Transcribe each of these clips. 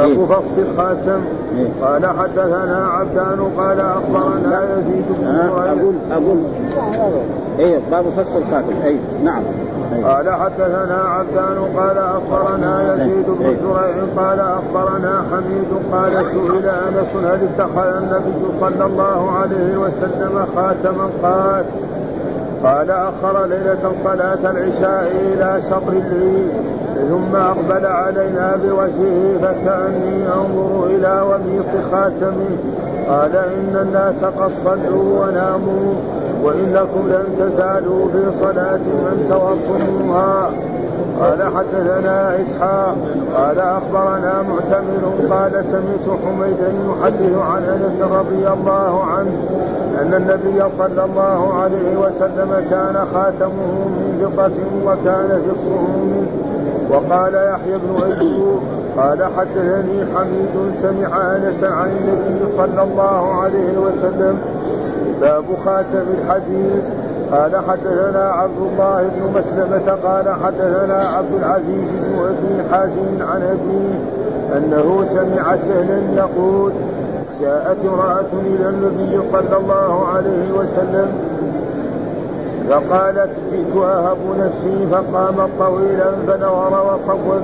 باب فص الخاتم قال حدثنا عبدان قال أخبرنا يزيد بن أقول أقول. اي باب فص الخاتم اي نعم. قال حدثنا عبدان قال أخبرنا يزيد بن زريع قال أخبرنا حميد قال سئل أنس هل اتخذ النبي صلى الله عليه وسلم خاتما؟ قال قال أخر ليلة صلاة العشاء إلى شطر الليل. ثم أقبل علينا بوجهه فكأني أنظر إلى وميص خاتمه. قال إن الناس قد صلوا وناموا وإنكم لن تزالوا في صلاة من توقفتموها قال حدثنا إسحاق. قال أخبرنا معتمر. قال سمعت حميدا يحدث عن أنس رضي الله عنه أن النبي صلى الله عليه وسلم كان خاتمه من فضة وكان فقه منه وقال يحيى بن أيوب قال حدثني حميد سمع أنس عن النبي صلى الله عليه وسلم باب خاتم الحديد قال حدثنا عبد الله بن مسلمة قال حدثنا عبد العزيز بن أبي حازم عن ابيه أنه سمع سهلا يقول جاءت امرأة إلى النبي صلى الله عليه وسلم فقالت جئت أهب نفسي فقام طويلا فنظر وصوت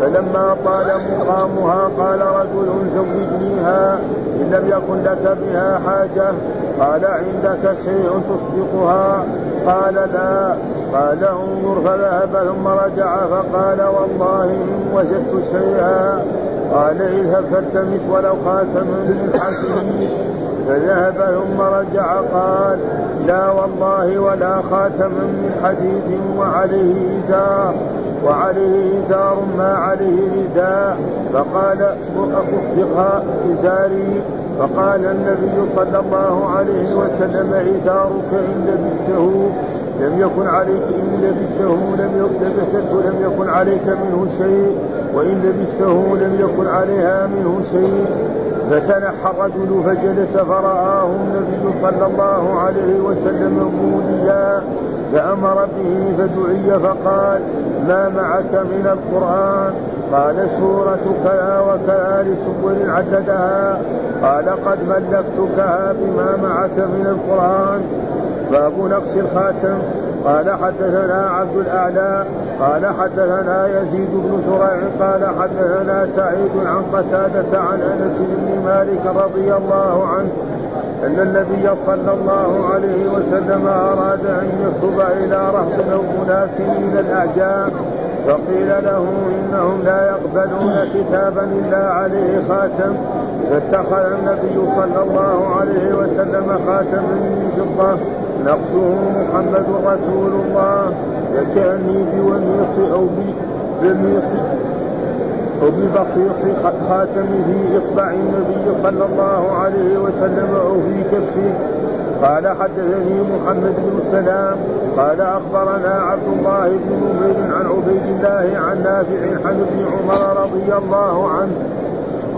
فلما طال مقامها قال رجل زوجنيها إن لم يكن لك بها حاجة. قال عندك شيء تصدقها؟ قال لا. قال انظر فذهب ثم رجع فقال والله إن وجدت شيئا. قال اذهب فالتمس ولو خاتما من حديد فذهب ثم رجع قال لا والله ولا خاتما من حديد وعليه إزار وعليه إزار ما عليه رداء فقال أصدقها إزاري فقال النبي صلى الله عليه وسلم إزارك إن لبسته لم يكن عليك إن لبسته لم لبسته لم يكن عليك منه شيء وإن لبسته لم يكن عليها منه شيء. فتنحى الرجل فجلس فرآه النبي صلى الله عليه وسلم موليا فأمر به فدعي فقال ما معك من القرآن قال سورة كذا وكذا لسور عددها قال قد ملكتكها بما معك من القرآن باب نقص الخاتم قال حدثنا عبد الأعلى قال حدثنا يزيد بن زريع قال حدثنا سعيد عن قتادة عن أنس بن مالك رضي الله عنه أن النبي صلى الله عليه وسلم أراد أن يكتب إلى رهط أو من الأعجام فقيل له إنهم لا يقبلون كتابا إلا عليه خاتم فاتخذ النبي صلى الله عليه وسلم خاتما من فضة. نقصه محمد رسول الله. يكأني بونيص أو بميص وببصيص خاتم في إصبع النبي صلى الله عليه وسلم أو في كفه. قال حدثني محمد بن السلام قال أخبرنا عبد الله بن نمير عن عبيد الله عن نافع عن ابن عمر رضي الله عنه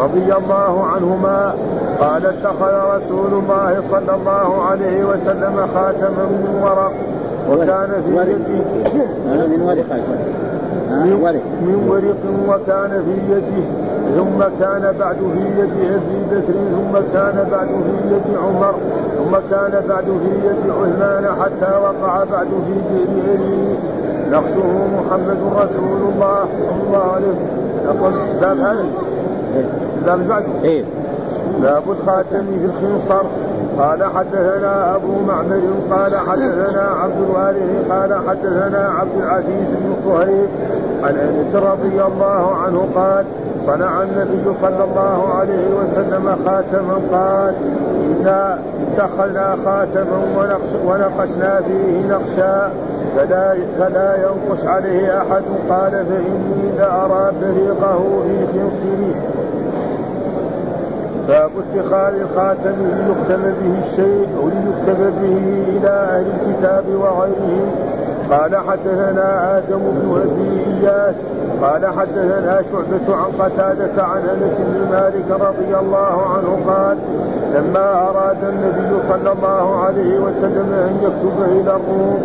رضي الله عنهما قال اتخذ رسول الله صلى الله عليه وسلم خاتما من ورق وكان في يده من ورق. من ورق. وكان في يده ثم كان بعد في يد أبي بكر ثم كان بعد في يد عمر. ثم كان بعد في يد عثمان حتى وقع بعد في بئر اريس نقصه محمد رسول الله صلى الله عليه وسلم. باب هذا. باب بعد. إيه. باب الخاتم في الخنصر. قال حدثنا أبو معمر قال حدثنا عبد الوارث قال حدثنا عبد العزيز بن صهيب عن أنس رضي الله عنه قال صنع النبي صلى الله عليه وسلم خاتما قال إنا اتخذنا خاتما ونقشنا فيه نقشا فلا, فلا ينقش عليه أحد. قال فإني لأرى بريقه في خنصره باب اتخاذ الخاتم ليختم به الشيء أو ليكتب به إلى أهل الكتاب وغيرهم. قال حدثنا آدم بن أبي إياس قال حدثنا شعبة عن قتادة عن أنس بن مالك رضي الله عنه قال لما أراد النبي صلى الله عليه وسلم أن يكتب إلى الروم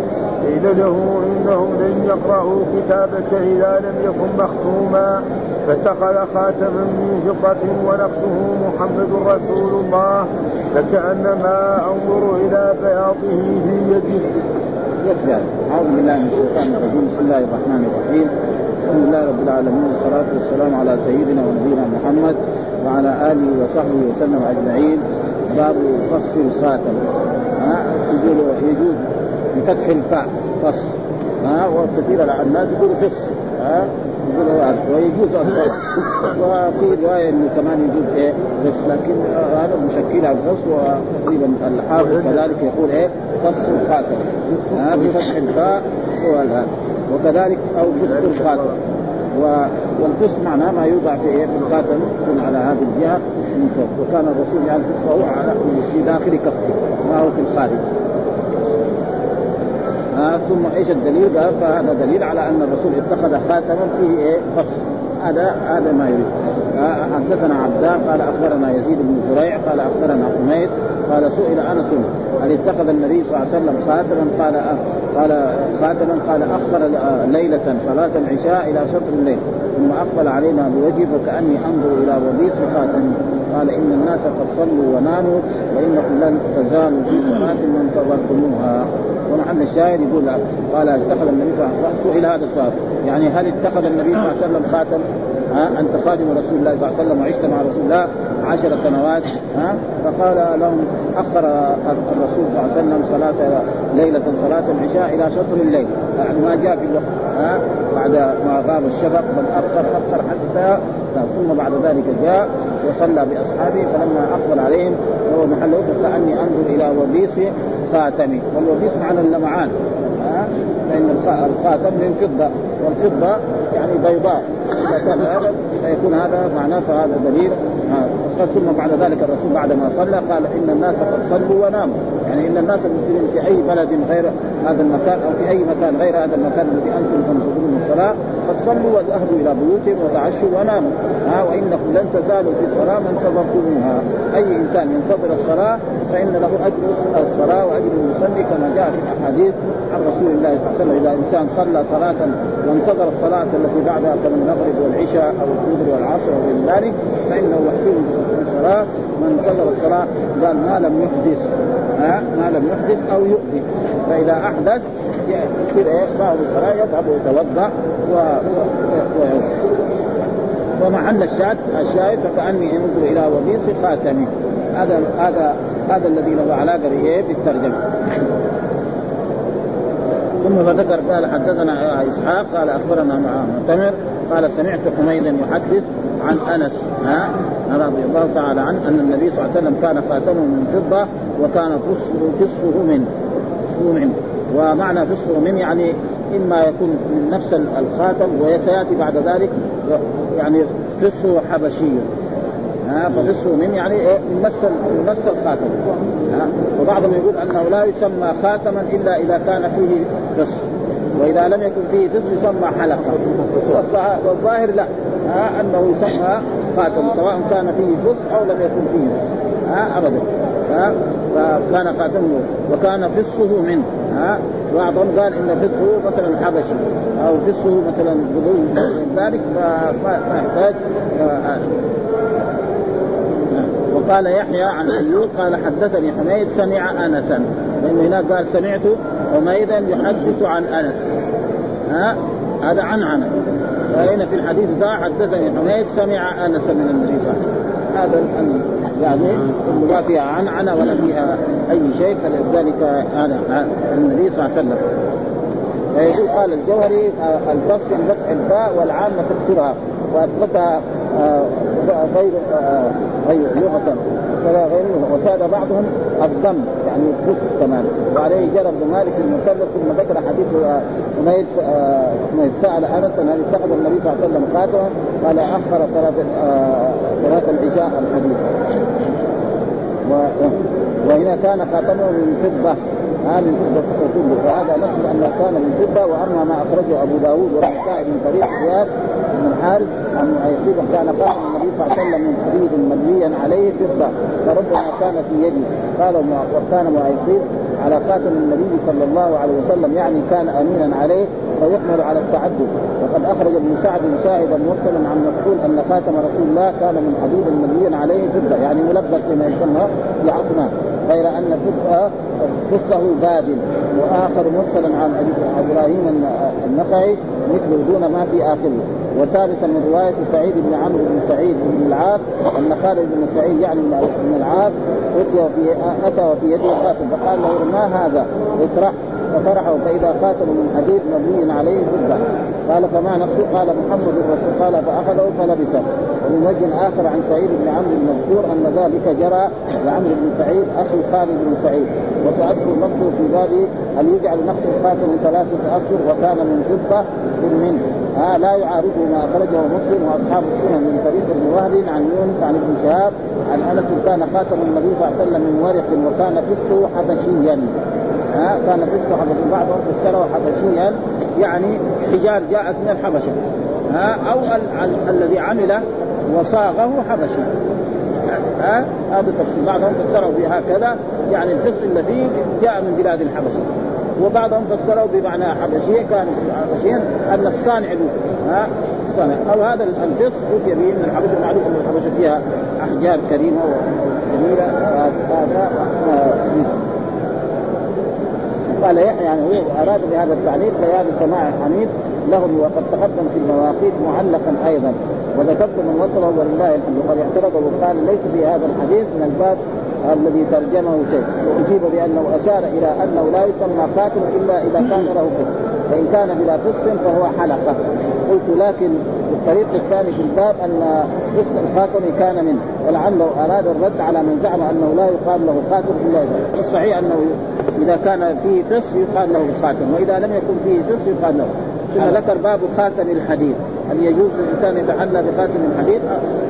قيل له إنهم لن يقرأوا كتابك إذا لم يكن مختوما فاتخذ خاتما من فضة ونقشه محمد رسول الله فكأنما أنظر إلى بياضه في يده. يكفي أعوذ بالله من الشيطان الرجيم. بسم الله الرحمن الرحيم. الحمد لله رب العالمين. والصلاة والسلام على سيدنا ونبينا محمد وعلى آله وصحبه وسلم أجمعين. باب قص الخاتم. ها يجوز بفتح الفاء قص ها وكثير الناس يقولوا قص ها يقولوا ويجوز الفصل وفي رواية إنه كمان يجوز إيه؟ قص لكن هذا مشكل على القص وتقريبا الحافظ كذلك يقول إيه؟ قص الخاتم ها بفتح الفاء وكذلك أو قص الخاتم والقص معناه ما يوضع في إيه؟ في الخاتم يكون على هذه الجهة من فوق. وكان الرسول يجعل قصه على في داخل كفه. ما هو في الخارج. آه ثم إيش الدليل؟ قال فهذا دليل على أن الرسول اتخذ خاتما فيه إيه؟ قص هذا هذا ما يريد. حدثنا عبدان قال أخبرنا يزيد بن زريع قال أخبرنا حميد قال سئل أنس هل اتخذ النبي صلى الله عليه وسلم خاتما؟ قال قال خاتما قال اخر ليلة صلاة العشاء إلى شطر الليل ثم أقبل علينا بوجهه فكأني أنظر إلى وبيص خاتم. قال إن الناس قد صلوا وناموا وإنكم لن تزالوا في صلاه من انتظرتموها ومحل الشاهد يقول قال اتخذ النبي صلى الله عليه وسلم سئل هذا السؤال. يعني هل اتخذ النبي صلى الله عليه وسلم خاتم؟ ها انت خادم رسول الله صلى الله عليه وسلم وعشت مع رسول الله عشر سنوات ها؟ فقال لهم اخر الرسول صلى الله عليه وسلم صلاة ليلة صلاة العشاء إلى شطر الليل. يعني ما جاء في الوقت ها؟ بعد ما غاب الشفق بل اخر اخر حتى ثم بعد ذلك جاء وصلى بأصحابه فلما أقبل عليهم وهو محل كاني أنظر إلى وبيص خاتمي. والوبيص معنى اللمعان. فإن الخاتم من فضة والفضة يعني بيضاء. إذا كان هذا فيكون هذا معناه فهذا دليل. ثم بعد ذلك الرسول بعد ما صلى قال إن الناس قد صلوا وناموا. يعني إن الناس المسلمين في أي بلد غير هذا المكان أو في أي مكان غير هذا المكان الذي أنتم تنظرون الصلاة قد صلوا وذهبوا إلى بيوتهم وتعشوا وناموا. ها وإنكم لن تزالوا في الصلاة ما انتظرتموها أي إنسان ينتظر الصلاة فإن له أجر الصلاة وأجر المصلي كما جاء في الاحاديث عن رسول الله صلى الله عليه وسلم. إذا إنسان صلى صلاة وانتظر الصلاة التي بعدها كالمغرب والعشاء أو الظهر والعصر وغير ذلك فإنه يحسن الصلاة. من انتظر الصلاة قال ما لم يحدث ها ما لم يحدث أو يؤذي. فإذا أحدث يصير إيه بعض الصلاه يذهب ويتوضأ و... و... ومحل الشاهد الشاهد فكأني انظر إلى وبيص خاتمي هذا هذا هذا الذي له علاقة بايه بالترجمة. ثم فذكر قال حدثنا إسحاق قال أخبرنا مع معتمر قال سمعت حميدا يحدث عن أنس ها رضي الله تعالى عنه أن النبي صلى الله عليه وسلم كان خاتمه من فضة وكان فصه فصه من من ومعنى فصه من يعني إما يكون من نفس الخاتم وسيأتي بعد ذلك يعني فصه حبشي ها ففصه من يعني إيه؟ من نفس من نفس الخاتم. وبعضهم يقول أنه لا يسمى خاتما إلا إذا كان فيه فص وإذا لم يكن فيه فص يسمى حلقة. والظاهر لا. أنه يسمى خاتم سواء كان فيه فص أو لم يكن فيه فص ابدا. فكان خاتمه وكان فصه منه ها؟ بعضهم قال إن فصه مثلا حبشي أو فصه مثلا بدوي ذلك فما يحتاج وقال يحيى عن أيوب قال حدثني حميد سمع انسا لأنه هناك قال سمعت حميدا يحدث عن أنس ها؟ هذا عن عن فهنا في الحديث ذا حدثني حميد سمع أنس من النبي صلى الله عليه وسلم هذا يعني ما فيها عنعنة ولا فيها أي شيء فلذلك هذا النبي صلى الله عليه وسلم. فيقول قال الجوهري البص بفتح الباء والعامة تكسرها وأثبتها غير غير لغة. كذا غير وساد بعضهم الضم يعني الكف كمان. وعليه جرى ابن مالك المثلث ثم ذكر حديث حميد حميد سأل أنس هل اتخذ النبي صلى الله عليه وسلم خاتما قال أخر صلاة صلاة العشاء الحديث. وهنا كان خاتمه من فضة آه من فضة كله فهذا نص أنه كان من فضة وأما ما أخرجه أبو داود والنسائي من طريق زياد بن الحارث عن أيقيظ كان النبي صلى الله عليه وسلم من حديد مليا عليه فضة فربما كان في يدي. قال وكان معيقيظ على خاتم النبي صلى الله عليه وسلم يعني كان أمينا عليه فيحمل على التعدد. وقد أخرج ابن سعد شاهدا مرسلا عن مقتول أن خاتم رسول الله كان من حديد مبني عليه فضه يعني ملبس كما يسمى بعصمان غير أن قصه باد وآخر مرسلا عن إبراهيم النخعي مثله دون ما في آخره. وثالثا من رواية سعيد بن عمرو بن سعيد بن العاص أن خالد بن سعيد يعني من العاص اتي في أتى وفي يده خاتم فقال له ما هذا؟ اطرح. فطرحه فإذا خاتم من حديد مبني عليه فضه قال فما نفسه؟ قال محمد الرسول. قال فأخذه فلبسه. ومن وجه آخر عن سعيد بن عمرو المذكور أن ذلك جرى لعمرو بن سعيد أخي خالد بن سعيد. وسأذكر نفسه في باب هل يجعل نفس الخاتم ثلاثة أشهر وكان من فضه منه آه لا يعارضه ما أخرجه مسلم وأصحاب السنن من طريق ابن وهب عن يونس عن ابن شهاب عن أنس كان خاتم النبي صلى الله عليه وسلم من ورق وكان قصه حبشيا. ها كان قصه حبشي بعضهم فسره حبشيا. يعني حجار جاءت من الحبشة. ها أو ال ال الذي عمله وصاغه حبشي. ها هذا تفسير بعضهم فسروا بهكذا يعني الحص الذي جاء من بلاد الحبشه وبعضهم فسروا بمعنى حبشيه كان حبشيا أن الصانع ها صانع. أو هذا الفص اوتي به من الحبشة معروف ان الحبشة فيها أحجار كريمة وجميلة. قال يعني هو أراد بهذا التعليق بيان سماع حميد لهم وقد تقدم في المواقيت معلقا أيضا. وذكرت من وصله ولله الحمد. وقد اعترض وقال ليس في هذا الحديث من الباب الذي ترجمه شيء واجيب بأنه أشار إلى أنه لا يسمى خاتم إلا إذا كان له قص فإن كان بلا قص فهو حلقة. قلت لكن الطريق الثاني في الباب أن قص الخاتم كان منه. ولعله أراد الرد على من زعم أنه لا يقال له خاتم إلا إذا الصحيح أنه إذا كان فيه قص يقال له خاتم وإذا لم يكن فيه قص يقال له. ثم ذكر باب خاتم الحديد هل يجوز الانسان يتحلى بخاتم الحديد؟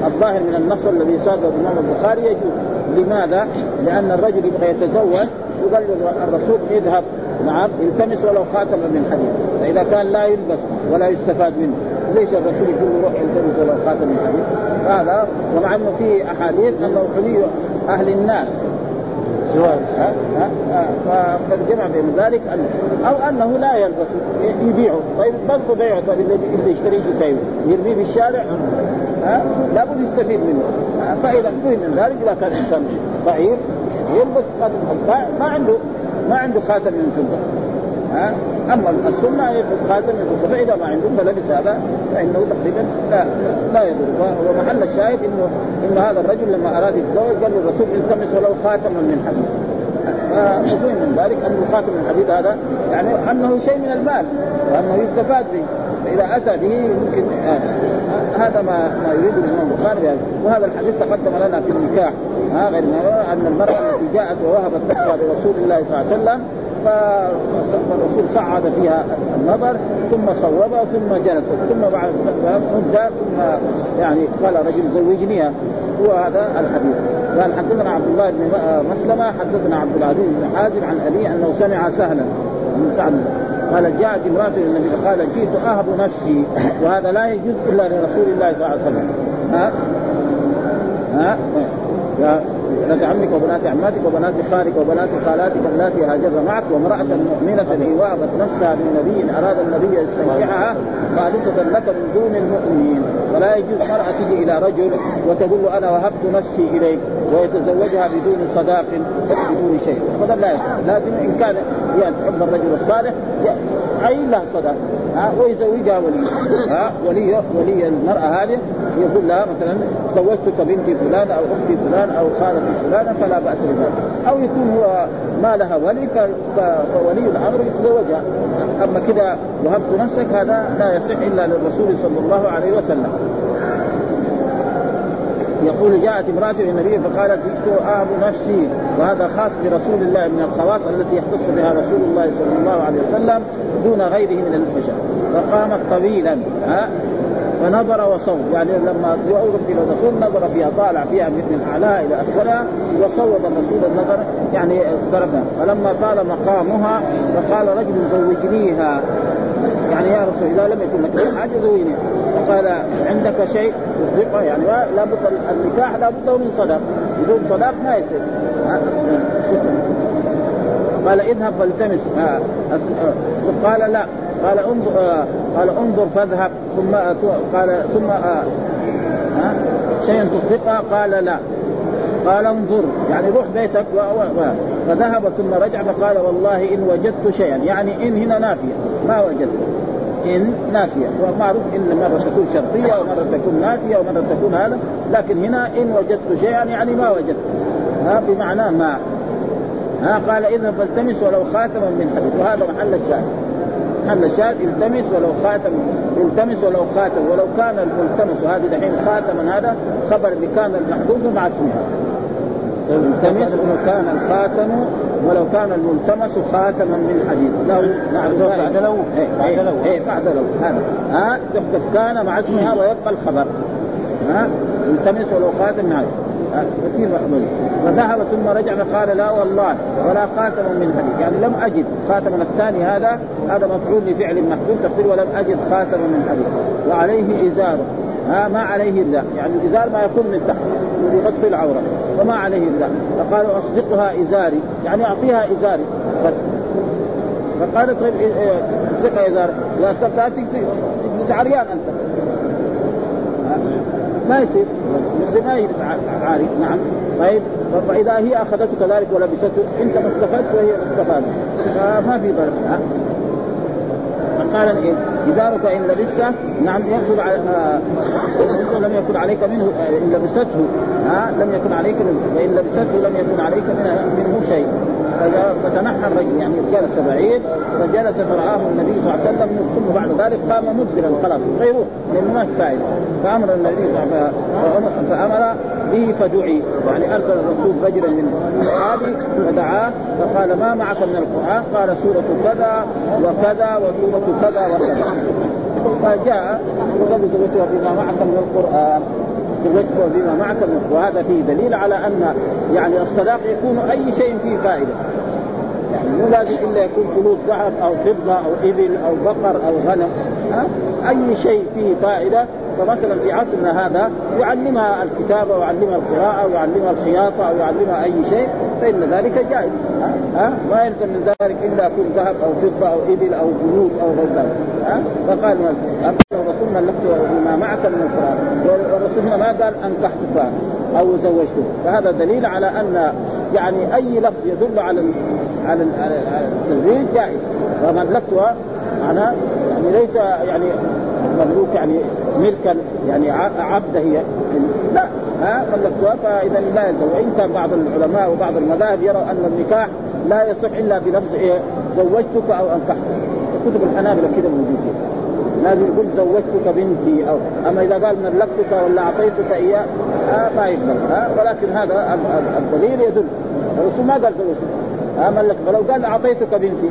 الظاهر من النص الذي صادر الإمام البخاري يجوز لماذا؟ لأن الرجل يبغى يتزوج يقول الرسول اذهب نعم التمس ولو خاتما من حديد فإذا كان لا يلبس ولا يستفاد منه ليش الرسول يقول روح التمس ولو خاتم من حديد؟ هذا ومع انه في أحاديث أنه حلي أهل النار فقد جمع بين ذلك أو أنه لا يلبس يبيعه. طيب برضه بيعه طيب اللي يشتريه يسوي؟ يرميه في الشارع؟ ها؟ لابد يستفيد منه. فإذا فهم من ذلك إذا كان إنسان ضعيف يلبس ما عنده ما عنده خاتم من فضه ها؟ أما السنة يلبس خاتم من فضه فاذا ما عنده فلبس هذا فإنه تقريبا لا لا يضر. ومحل الشاهد إنه ان هذا الرجل لما أراد يتزوج قال للرسول التمس ولو خاتما من حديد. فمفهوم من ذلك أن خاتم الحديد هذا يعني أنه شيء من المال وأنه يستفاد به. فإذا أتى به يمكن آه هذا ما ما يريد الإمام البخاري. وهذا الحديث تقدم لنا في النكاح. ها غير أن المرأة التي جاءت ووهبت نفسها لرسول الله صلى الله عليه وسلم فالرسول صعد فيها النظر ثم صوبها ثم جلست ثم بعد مدة ثم يعني قال رجل زوجنيها. هو هذا الحديث. قال حدثنا عبد الله بن مسلمة حدثنا عبد العزيز بن حازم عن ابي أنه سمع سهلا من سعد. قال جاءت امرأة إلى النبي فقال جئت أهب نفسي. وهذا لا يجوز إلا لرسول الله صلى الله عليه وسلم. ها؟ ها؟ بنات عمك وبنات عماتك وبنات خالك وبنات خالاتك اللاتي هاجر معك وامرأة مؤمنة إن وهبت نفسها لنبي أراد النبي أن يستنكحها خالصة لك من دون المؤمنين. فلا يجوز مرأة تجي إلى رجل وتقول له أنا وهبت نفسي إليك ويتزوجها بدون صداق بدون شيء. هذا لا يصح لازم إن كان يعني تحب الرجل الصالح عين له صداق ها ويزوجها ولي. ها ولي ولي المرأة هذه يقول لها مثلا زوجتك بنتي فلان أو أختي فلان أو خالتي فلانة فلا بأس بذلك أو يكون هو ما لها ولي فولي الأمر يتزوجها. أما كذا وهبت نفسك هذا لا يصح إلا للرسول صلى الله عليه وسلم. يقول جاءت امرأة إلى النبي فقالت جئت أهب نفسي. وهذا خاص برسول الله من الخواص التي يختص بها رسول الله صلى الله عليه وسلم دون غيره من البشر فقامت طويلا ها فنظر وصوب يعني لما يؤرد إلى الرسول نظر فيها طالع فيها من اعلاها إلى أسفلها وصوب الرسول النظر يعني ضربها. فلما طال مقامها فقال رجل زوجنيها. يعني يا رسول الله لم يكن لك حاجة زوجني فقال عندك شيء تصدقه يعني لابد النكاح لابد من صدق بدون صدق ما يصير. قال اذهب فالتمس. آه قال لا. قال انظر آه قال انظر فاذهب. ثم قال ثم آه شيئا تصدقها قال لا. قال انظر. يعني روح بيتك و... و... فذهب ثم رجع فقال والله إن وجدت شيئا. يعني إن هنا نافية. ما وجدت. إن نافية. ومعروف إن مرة تكون شرطية ومرة تكون نافية ومرة تكون هذا لكن هنا إن وجدت شيئا يعني ما وجدت. ها بمعنى ما. ها قال اذا فالتمس ولو خاتما من حديد وهذا محل الشاهد. محل الشاهد التمس ولو خاتم. التمس ولو خاتم. ولو كان الملتمس هذه دحين خاتما هذا خبر اللي كان المحذوف مع اسمها. التمس ولو كان الخاتم ولو كان الملتمس خاتما من حديد. له نعم بعد لو بعد لو إيه بعد لو هذا. ها؟ تكتب كان مع اسمها ويبقى الخبر. ها؟ التمس ولو خاتم هذا كثير محمول فذهب ثم رجع فقال لا والله ولا خاتم من حديد. يعني لم أجد خاتما الثاني هذا. هذا مفعول لفعل محذوف تقول ولم أجد خاتما من حديد. وعليه إزاره. ها ما عليه رداء يعني الازار ما يكون من تحت يغطي العورة وما عليه رداء فقال أصدقها إزاري يعني أعطيها إزاري بس. فقال طيب إيه، إيه، أصدقها إزاري. يا أستاذ تجلس عريان أنت. ما يصير. المسلم ما يلبس عاري نعم. طيب فإذا هي أخذته كذلك ولبسته أنت ما استفدت وهي ما استفادت. فما في ضرر. فقال إيه؟ إزارك إن لبسته نعم ياخذ على آه لم يكن عليك منه آه إن لبسته. ها لم يكن عليك منه. وإن لبسته لم يكن عليك منه شيء. فتنحى الرجل يعني جلس بعيد فجلس فرآه النبي صلى الله عليه وسلم ثم بعد ذلك قام مدبرا خلاص غيره لأنه ما فائدة. فأمر النبي صلى الله عليه وسلم فامر به فدعي. يعني أرسل الرسول رجلا من اصحابه فدعاه فقال ما معك من القرآن؟ قال سورة كذا وكذا وسورة كذا وكذا. فجاء وقال زوجته بما معك من القرآن؟ زوجته بما معك وهذا فيه دليل على أن يعني الصداق يكون أي شيء فيه فائدة. يعني مو لازم إلا يكون فلوس ذهب أو فضة أو إبل أو بقر أو غنم. ها؟ أي شيء فيه فائدة. فمثلا في عصرنا هذا يعلمها الكتابة ويعلمها القراءة ويعلمها الخياطة أو يعلمها أي شيء فإن ذلك جائز. ها؟ ما يلزم من ذلك إلا يكون ذهب أو فضة أو إبل أو بنود أو غير ذلك. ها؟ فقال الرسول ملكت ما معك من القرآن. والرسول هنا ما قال انكحتك أو زوجتك فهذا دليل على أن يعني أي لفظ يدل على على التزويج جائز. وملكتها معناه يعني ليس يعني مملوك يعني ملكا يعني عبده هي. لا ها ملكتها فاذا لا يلزم. وإن كان بعض العلماء وبعض المذاهب يروا أن النكاح لا يصح إلا بلفظ إيه؟ زوجتك أو انكحتك كتب الحنابلة كده موجود لازم يقول زوجتك بنتي أو أما إذا قال ملكتك ولا أعطيتك إياه آه ما يقبل. آه ولكن هذا الدليل يدل. الرسول ما قال زوجتك. آه ملك فلو قال أعطيتك بنتي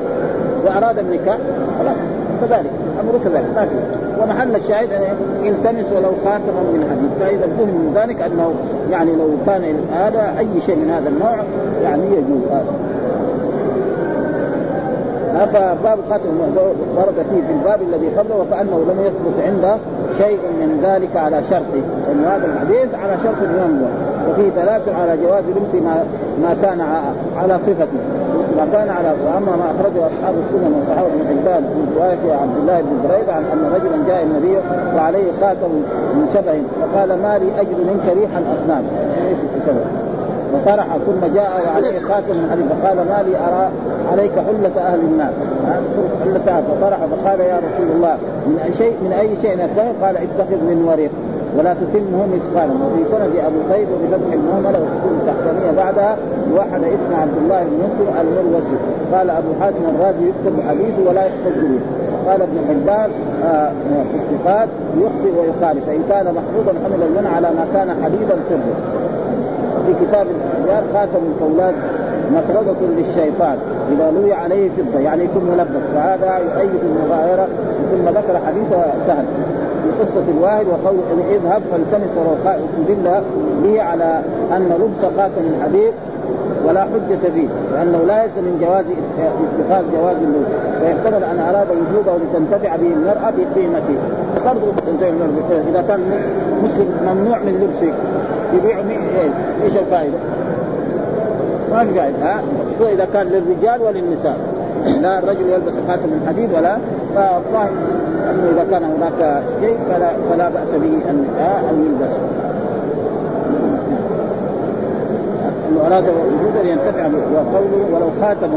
وأراد النكاح خلاص. كذلك. أمره كذلك. ما في. ومحل الشاهد التمس ولو خاتما من حديد. فإذا فهم من ذلك أنه يعني لو كان هذا أي شيء من هذا النوع يعني يجوز. هذا فباب خاتم ورد فيه في الباب الذي قبله وكأنه لم يثبت عنده شيء من ذلك على شرطه لأن هذا الحديث على شرط الامام وفيه ثلاث على جواز لبس ما ما كان على صفته. ما كان على وأما ما أخرجه أصحاب السنن وصحابه ابن حبان من رواية عبد الله بن بريده عن أن رجلا جاء النبي وعليه خاتم من شبه فقال ما لي اجد منك ريحا اصنام إيش فطرح ثم جاء وعليه خاتم من حديد فقال ما لي أرى عليك حلة أهل النار حلة أهل. فطرح فقال يا رسول الله من أي شيء من أي شيء أتخذ قال اتخذ من ورق. ولا تتمه مثقالا وفي سند أبو قيد وبفتح المهملة وسكون التحتانيه بعدها وحد اسم عبد الله بن مسلم المروزي. قال أبو حاتم الرازي يكتب حديثه ولا يحتج به. قال ابن حبان آه في الصفات يخطئ ويخالف. فإن كان محفوظا حمل المنع على ما كان حديدا سره. في كتاب الاحجار خاتم الفولاد مطردة للشيطان إذا لوي عليه فضة يعني يكون ملبس فهذا يؤيد المغايرة ثم ذكر حديث سهل في قصة الواحد وقول اذهب فالتمس ولو استدل به على أن لبس خاتم الحديد ولا حجة فيه لأنه لا يلزم من جواز اتخاذ جواز اللبس ويحتمل أن أراد وجوده لتنتفع به المرأة بقيمته. برضه إذا كان مسلم ممنوع من لبسه يبيع إيش الفائدة؟ ما في قاعد ها؟ إذا كان للرجال وللنساء. لا الرجل يلبس خاتم من حديد ولا؟ فالظاهر أنه إذا كان هناك شيء فلا فلا بأس به ان أن يلبس. انه اراد وجودا ينتفع وقوله ولو خاتم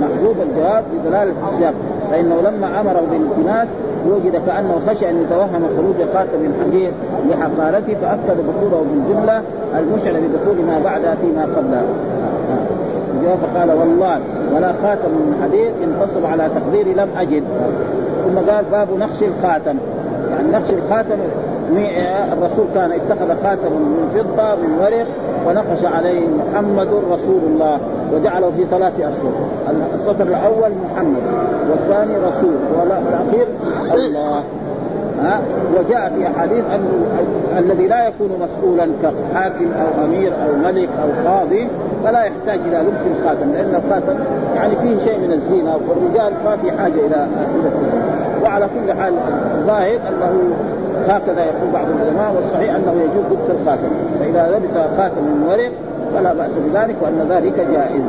محدود الجواب بدلاله السياق فإنه لما أمره بالالتماس وجد كأنه خشى أن يتوهم خروج خاتم الحديد لحقارته فاكد دخوله بالجملة المشعر بدخول ما بعدها فيما قبلها. الجواب فقال والله ولا خاتم من حديد ينتصب على تقديري لم أجد. ثم قال باب نقش الخاتم. يعني نقش الخاتم الرسول كان اتخذ خاتم من فضة من ورق ونقش عليه محمد رسول الله وجعله في ثلاث اشهر السطر الأول محمد والثاني رسول والأخير الله. ها؟ وجاء في احاديث انه الذي لا يكون مسؤولا كحاكم أو أمير أو ملك أو قاضي فلا يحتاج إلى لبس الخاتم لأن الخاتم يعني فيه شيء من الزينه والرجال ما في حاجة إلى وعلى كل حال الظاهر أنه هكذا يقول بعض العلماء والصحيح أنه يجوز لبس الخاتم. فإذا لبس خاتم من ورق فلا بأس بذلك وأن ذلك جائز.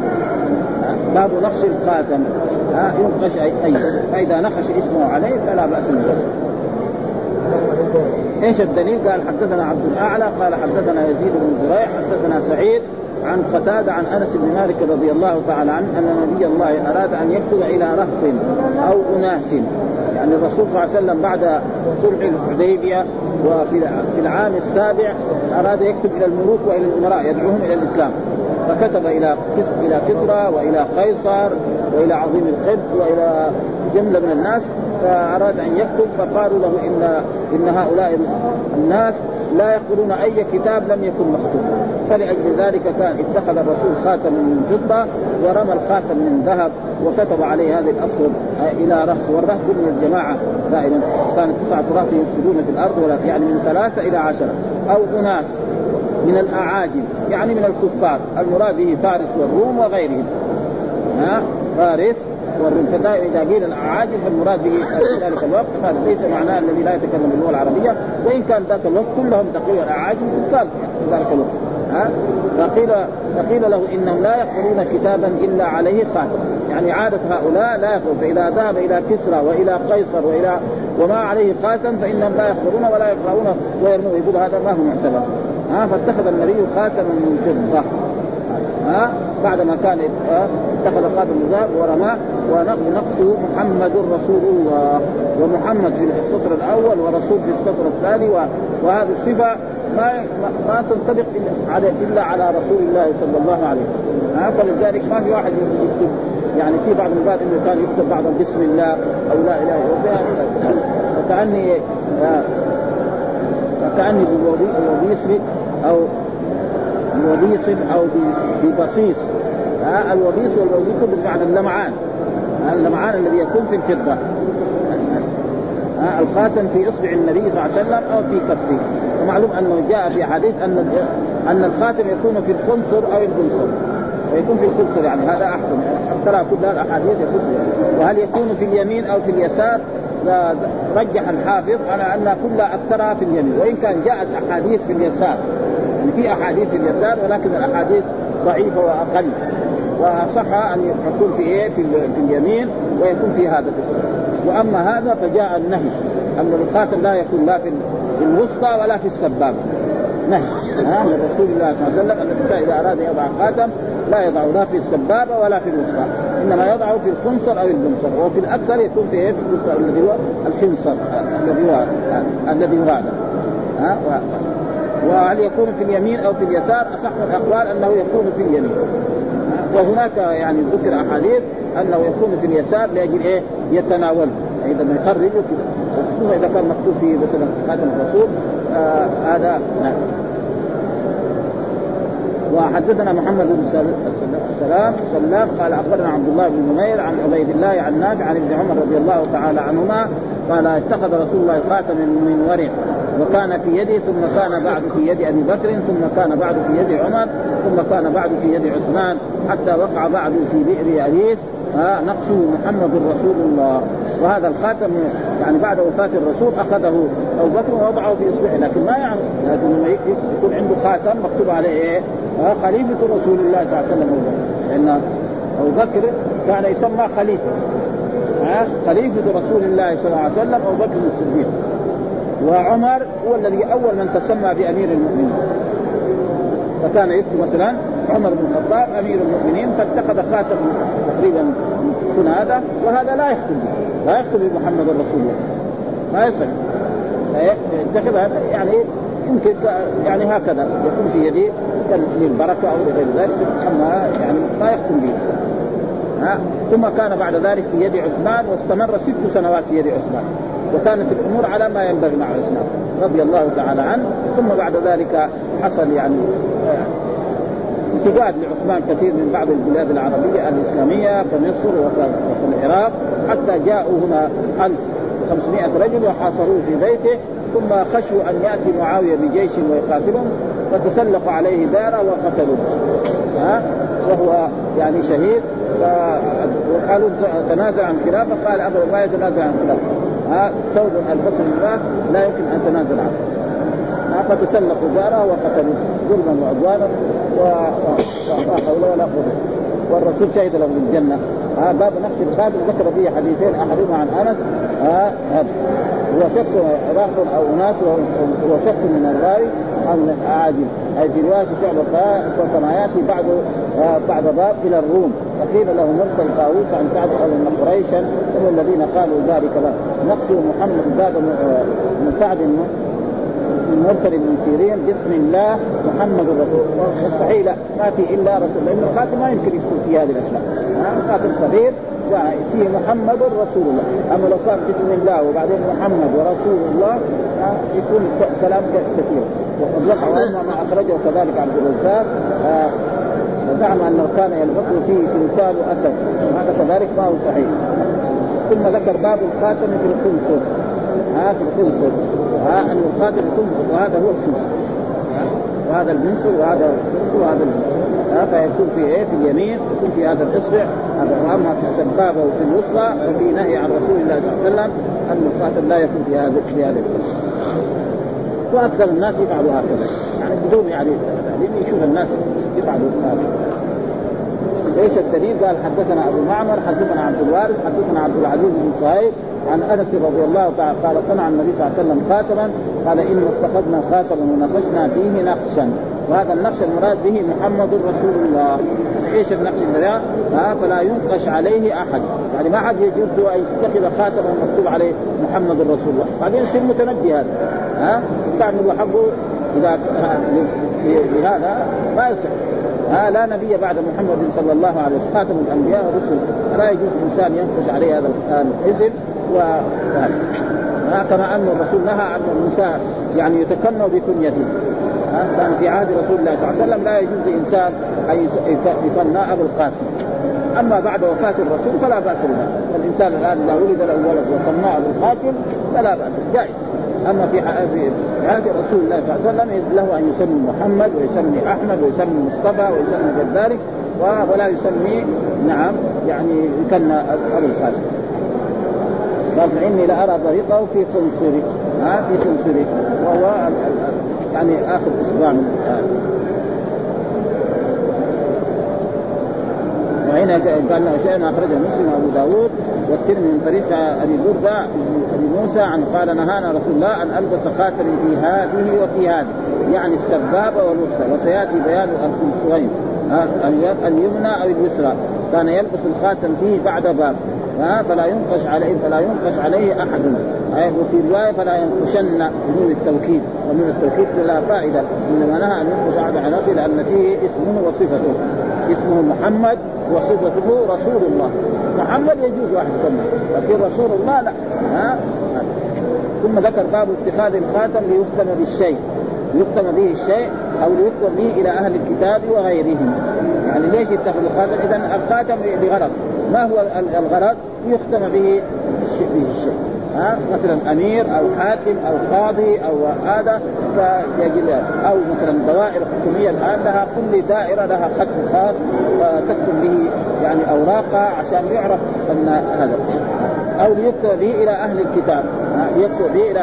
باب نقش الخاتم. ينقش اي فإذا نقش اسمه عليه فلا بأس بذلك إيش الدليل؟ قال حدثنا عبد الأعلى قال حدثنا يزيد بن زريع حدثنا سعيد عن قتادة عن أنس بن مالك رضي الله تعالى عنه أن نبي الله أراد أن يكتب إلى رهط أو أناس. يعني الرسول صلى الله عليه وسلم بعد صلح الحديبية وفي في العام السابع أراد يكتب إلى الملوك وإلى الأمراء يدعوهم إلى الإسلام. فكتب إلى إلى كسرى وإلى قيصر وإلى عظيم القبط وإلى جملة من الناس فأراد أن يكتب فقالوا له ان إن هؤلاء الناس لا يقولون أي كتاب لم يكن مكتوب. فلأجل ذلك كان اتخذ الرسول خاتما من فضة ورمى الخاتم من ذهب وكتب عليه هذه الاسود إلى رهط والرهط من الجماعة دائما. كانت تسعة رهط يفسدون في الأرض ولا يعني من ثلاثة إلى عشرة. أو أناس من الأعاجم يعني من الكفار. المراد به فارس والروم وغيرهم. ها؟ فارس فدائما اذا قيل الأعاجم فالمراد به في ذلك الوقت هذا ليس معناه الذي لا يتكلم اللغة العربية. وإن كان ذاك الوقت كلهم تقريبا أعاجم كفار في ذلك الوقت. ها؟ فقيل فقيل له إنهم لا يقرؤون كتابا إلا عليه خاتم يعني عادة هؤلاء لا يقرؤون فإذا ذهب إلى كسرى وإلى قيصر والى وما عليه خاتم فإنهم لا يقرؤون ولا يقرؤون ويرمون. يقول هذا ما هو معتبر. ها؟ فاتخذ النبي خاتما من فضة. ها؟ بعد ما كان اتخذ خاتم الذهب ورماه ونقصه محمد رسول الله. ومحمد في السطر الأول ورسول في السطر الثاني وهذه الصفة ما ما تنطبق الا على رسول الله صلى الله عليه وسلم. ها فلذلك ما في واحد يكتب. يعني في بعض المرات إنه كان يكتب بعضهم بسم الله أو لا إله إلا الله. فكأني فكأني بوبيص أو بوبيص أو ببصيص. ها الوبيص والوبيص بمعنى اللمعان. اللمعان الذي يكون في الفضة. الخاتم في إصبع النبي صلى الله عليه وسلم أو في كفه. ومعلوم أنه جاء في حديث أن أن الخاتم يكون في الخنصر أو البنصر. ويكون في الخنصر يعني هذا أحسن. ترى كل الأحاديث يكون وهل يكون في اليمين أو في اليسار؟ رجح الحافظ على أن كلها أكثرها في اليمين. وإن كان جاءت أحاديث في اليسار. يعني في أحاديث في اليسار ولكن الأحاديث ضعيفة وأقل. وصح أن يكون في إيه؟ في, في اليمين ويكون في هذا الاسم. وأما هذا فجاء النهي أن الخاتم لا يكون لا في الوسطى ولا في السبابه نهي ها من رسول الله صلى الله عليه وسلم أن الانسان إذا أراد يضع خاتم لا يضع لا في السبابه ولا في الوسطى. إنما يضعه في الخنصر أو البنصر. وفي الأكثر يكون في إيه؟ في الخنصر الذي هو الخنصر الذي هو الذي يراد ها وهل يكون في اليمين أو في اليسار؟ أصح الأقوال أنه يكون في اليمين. وهناك يعني ذكر أحاديث أنه يكون في اليسار لأجل إيه؟ يتناول إذا يخرج خصوصا إذا كان مكتوب في مثلا خاتم الرسول. آه هذا نعم. وحدثنا محمد بن سلام سلام. قال أخبرنا عبد الله بن نمير عن عبيد الله عن نافع عن ابن عمر رضي الله تعالى عنهما قال اتخذ رسول الله خاتما من ورع وكان في يده ثم كان بعد في يد أبي بكر ثم كان بعد في يد عمر ثم كان بعد في يد عثمان حتى وقع بعد في بئر اريس نقشه محمد رسول الله. وهذا الخاتم يعني بعد وفاة الرسول أخذه أبو بكر ووضعه في إصبعه. لكن ما يعني لكن يكون عنده خاتم مكتوب عليه إيه؟ خليفة رسول الله صلى الله عليه وسلم. لأن أبو بكر كان يسمى خليفة. ها خليفة رسول الله صلى الله عليه وسلم أبو بكر الصديق. وعمر هو الذي أول من تسمى بأمير المؤمنين. فكان يكتب مثلا عمر بن الخطاب أمير المؤمنين فاتخذ خاتم تقريبا يكون هذا وهذا لا يختم لا يختم بمحمد رسول الله ما يصح. يتخذ هذا يعني يمكن يعني هكذا يكون في يدي للبركه أو لغير ذلك يعني ما يختم به. ثم كان بعد ذلك في يد عثمان واستمر ست سنوات في يد عثمان. وكانت الأمور على ما ينبغي مع عثمان رضي الله تعالى عنه. ثم بعد ذلك حصل يعني انتقاد لعثمان كثير من بعض البلاد العربية الإسلامية كمصر وفي العراق حتى جاءوا هنا 1500 رجل وحاصروه في بيته ثم خشوا أن يأتي معاوية بجيش ويقاتلهم فتسلقوا عليه داره وقتلوه. ها؟ وهو يعني شهيد وقالوا تنازع عن خلافه قال ابدا ما يتنازع عن خلافه. ها ثوب البصر الله لا يمكن أن تنازل عنه. فتسلقوا داره وقتلوه ظلما وعدوانا ولا حول ولا قوه والرسول شهد له بالجنه ها باب نقش الخادم ذكر فيه حديثين أحدهما عن أنس. ها هذا هو شك راق أو اناس وهو شك من الراوي عن عادل اي في روايه شعبه كما ياتي بعد بعد باب إلى الروم. فقيل له مرسل طاووس عن سعد ان قريشا هم الذين قالوا ذلك نقص محمد زاد من سعد من مرسل بن سيرين باسم الله محمد رسول لا ما في إلا رسول. لأن الخاتم ما يمكن يكون في هذه الاشياء خاتم صغير فيه محمد رسول الله. أما لو كان بسم الله وبعدين محمد ورسول الله يكون كلام كثير. وقد وقع ما أخرجه كذلك عبد الرزاق. وزعم انه كان يلبس فيه تمثال اسد وهذا كذلك ما هو صحيح. ثم ذكر باب الخاتم في الخنصر. ها في الخنصر. ها أن الخاتم وهذا هو الخنصر. وهذا المنصر وهذا الخنصر وهذا المنصر فيكون في إيه؟ في اليمين يكون في هذا الإصبع واما في السبابة وفي الوسطى ففي نهي عن رسول الله صلى الله عليه وسلم ان الخاتم لا يكون في هذا في هذا وأكثر الناس يفعلوا هكذا. يعني بدون يعني يشوف الناس يفعلوا هذا. إيش الدليل؟ قال حدثنا أبو معمر حدثنا عبد الوارث حدثنا عبد العزيز بن صهيب عن أنس رضي الله تعالى قال صنع النبي صلى الله عليه وسلم خاتما قال انا اتخذنا خاتما ونقشنا فيه نقشا وهذا النقش المراد به محمد رسول الله. إيش النقش هذا؟ ها فلا ينقش عليه أحد. يعني ما حد يجوز أن يتخذ خاتما مكتوب عليه محمد رسول الله. بعدين يصير متنبي هذا. ها تعمل حقه إذا لهذا ما يصح. ها لا نبي بعد محمد صلى الله عليه وسلم. خاتم الأنبياء والرسل. لا يجوز الانسان ينقش عليه هذا الحزب و كما أن الرسول نهى عن النساء يعني يتكنوا بكنيته. كان في عهد رسول الله صلى الله عليه وسلم لا يجوز لإنسان أن يكنى أبو القاسم. أما بعد وفاة الرسول فلا بأس به الإنسان الآن إذا ولد له ولد وسماه أبو القاسم فلا بأس جائز. أما في عهد رسول الله صلى الله عليه وسلم له أن يسمي محمد ويسمي أحمد ويسمي مصطفى ويسمي غير ذلك ولا يسمي نعم يعني يكن أبو القاسم. قال فإني لأرى طريقه في خنصري ها في خنصري وهو يعني آخر أسبوع. من وهنا قال شيئا أخرجه مسلم وأبو داود والترمذي من طريق أبي برده أبي موسى عن قال نهانا رسول الله أن ألبس خاتم في هذه وفي هذه يعني السبابه والوسطى وسيأتي بيان الخنصرين اليمنى أو اليسرى كان يلبس الخاتم فيه بعد باب ها فلا ينقش عليه فلا ينقش عليه أحد. وفي روايه فلا ينقشن بدون التوكيد. ومن التوكيد لا فائدة إنما نهى أن ينقش على نفسه لأن فيه اسمه وصفته. اسمه محمد وصفته رسول الله. محمد يجوز واحد يسمى لكن رسول الله لا. ها؟ ثم ذكر باب اتخاذ الخاتم ليختم بالشيء يختم به الشيء أو ليختم به إلى أهل الكتاب وغيرهم. يعني ليش يتخذ الخاتم؟ اذا الخاتم لغرض ما هو الغرض؟ يختم به به الشيء. ها؟ مثلا أمير أو حاكم أو قاضي أو هذا فيجب أو مثلا دوائر حكومية الآن لها كل دائرة لها ختم خاص تكتب به يعني أوراقها عشان يعرف أن هذا. أو ليكتب به إلى أهل الكتاب. يكتب به إلى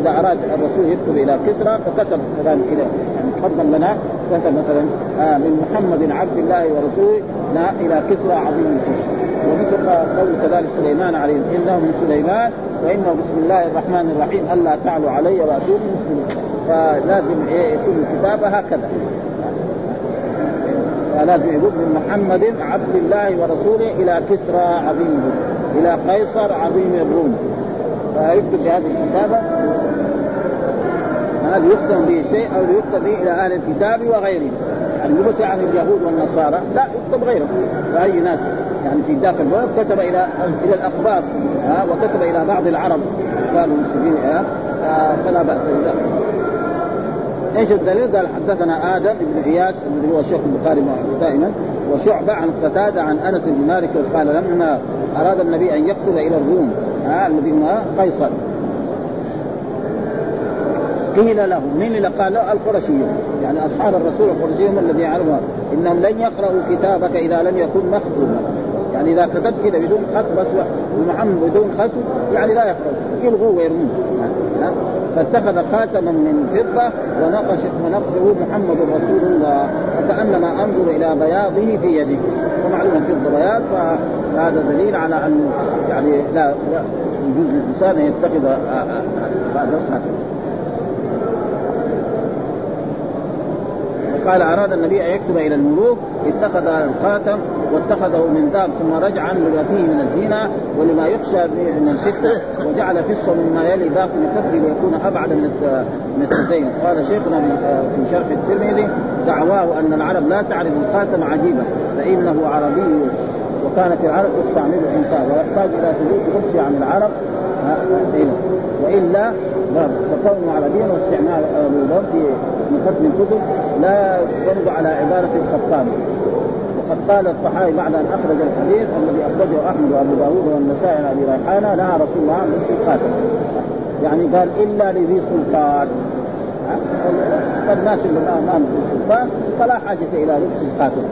اذا اراد الرسول يكتب إلى كسرى فكتب كذلك كذا. يعني قدم لنا كتب مثلا آه من محمد عبد الله ورسوله. إلى كسرى عظيم الفرس ومثل قول كذلك سليمان عليه انه من سليمان وانه بسم الله الرحمن الرحيم ألا تعلوا علي واتوني مسلمين. فلازم إيه يكون الكتابة هكذا. فلازم يقول من محمد عبد الله ورسوله إلى كسرى عظيم إلى قيصر عظيم الروم. فيكتب بهذه الكتابة. هذا يختم به شيء أو يكتب به إلى أهل الكتاب وغيرهم؟ يعني يعني اليهود والنصارى. لا يكتب غيرهم. واي ناس يعني في ذاك الوقت كتب إلى إلى الأخبار ها وكتب إلى بعض العرب قالوا المسلمين آه فلا بأس بذلك إيش الدليل؟ قال حدثنا آدم بن إياس الذي هو شيخ البخاري دائما وشعبة عن قتادة عن أنس بن مالك قال لما أراد النبي أن يقتل إلى الروم ها الذي هو قيصر قيل له من اللي قال؟ له القرشيون. يعني أصحاب الرسول القرشيون الذي يعلمون إنهم لن يقرأوا كتابك إذا لم يكن مختوما يعني إذا كتبت كذا بدون خط بس ومحمد بدون خط يعني لا يقرأ. يلغوه ويرموه فاتخذ خاتما من فضة ونقش ونقشه محمد رسول الله. وكانما أنظر إلى بياضه في يده. ومعلوم الفضه بياض فهذا دليل على ان يعني لا, لا يجوز للإنسان أن يتخذ هذا الخاتم. قال أراد النبي أن يكتب إلى الملوك اتخذ الخاتم واتخذه من ذهب ثم رجعا لما فيه من الزينه ولما يخشى من الفتنة وجعل فصة مما يلي ذاك من ليكون أبعد من من قال شيخنا في شرح الترمذي دعواه أن العرب لا تعرف الخاتم عجيبه فإنه عربي وكانت العرب تستعمل الإنسان ويحتاج إلى ثبوت خبز عن العرب وإلا فكونه عربيا واستعمال الولد في ختم الكتب لا يرد على عبارة الخطاب. وقد قال الطحاوي بعد أن أخرج الحديث الذي أخرجه أحمد وأبو داوود والنسائي عن ابي ريحانه نهى رسول الله عن الخاتم يعني قال إلا لذي سلطان. فالناس اللي ما ما سلطان فلا حاجة إلى لبس الخاتم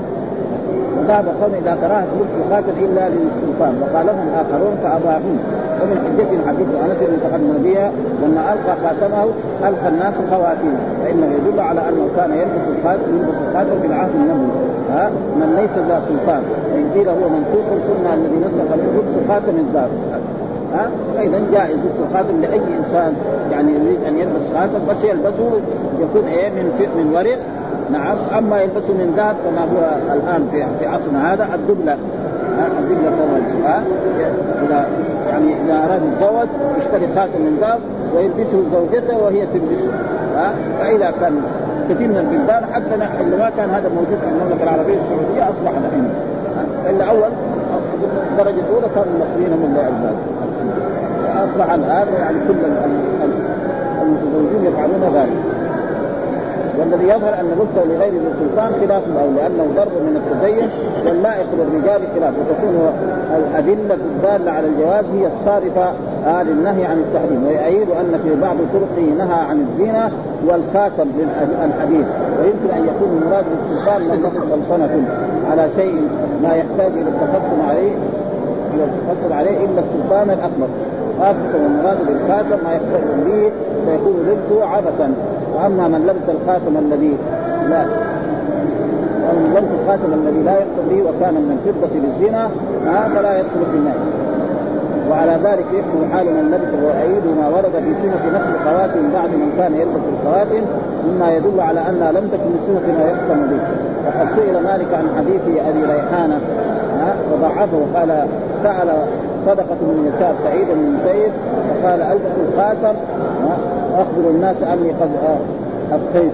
وذهب قوم إلى كراهه لبس الخاتم إلا للسلطان. وقالهم الآخرون فاباحوه ومن حجة حديث أنس بن النبي لما ألقى خاتمه ألقى الناس خواتيمه فإنه يدل على أنه كان يلبس الخاتم يلبس الخاتم في العهد النبوي. ها؟ من ليس ذا سلطان. فإن قيل هو منسوخ السنة الذي نسخ منه لبس خاتم الذهب ها؟ فإذا جائز لبس الخاتم لأي إنسان. يعني يريد أن يلبس خاتم بس يلبسه يكون إيه؟ من من ورق. نعم أما يلبسه من ذهب كما هو الآن في في عصرنا هذا الدبلة الدبلة كما إذا يعني إذا أراد يتزوج يشتري خاتم من ذهب ويلبسه زوجته وهي تلبسه فإذا كان كثير من البلدان حتى اللي ما كان هذا موجود في المملكة العربية السعودية أصبح الحين الا أول الدرجة الأولى كانوا المصريين هم اللي يعملون أصبح الآن يعني كل المتزوجون يفعلون ذلك. والذي يظهر أن لبسه لغير ذي السلطان خلاف أو لأنه ضرب من التدين واللائق بالرجال خلاف. وتكون الأدلة الدالة على الجواز هي الصارفة آه للنهي عن التحريم. ويؤيد أن في بعض طرقه نهى عن الزينة والخاتم للحديث. ويمكن أن يكون المراد بالسلطان من له سلطنة على شيء ما يحتاج إلى التفصل عليه إلى التفصل عليه إلا السلطان الأكبر. خاصة المراد بالخاتم ما يحتاج به فيكون لبسه عبثا. واما من لبس الخاتم الذي لا. ومن لبس الخاتم الذي لا يدخل به وكان من الفضة بالزنا هذا لا يدخل في النار. وعلى ذلك يحكم حال من لبس ويعيد ما ورد في سنة نفس الخواتم بعد من كان يلبس الخواتم مما يدل على انها لم تكن سنة ما يختم به. وقد سئل مالك عن حديث أبي ريحانة وضعفه وقال سأل صدقة بن يسار سعيد بن المسيب فقال ألبس الخاتم. واخبر الناس أني قد افتيت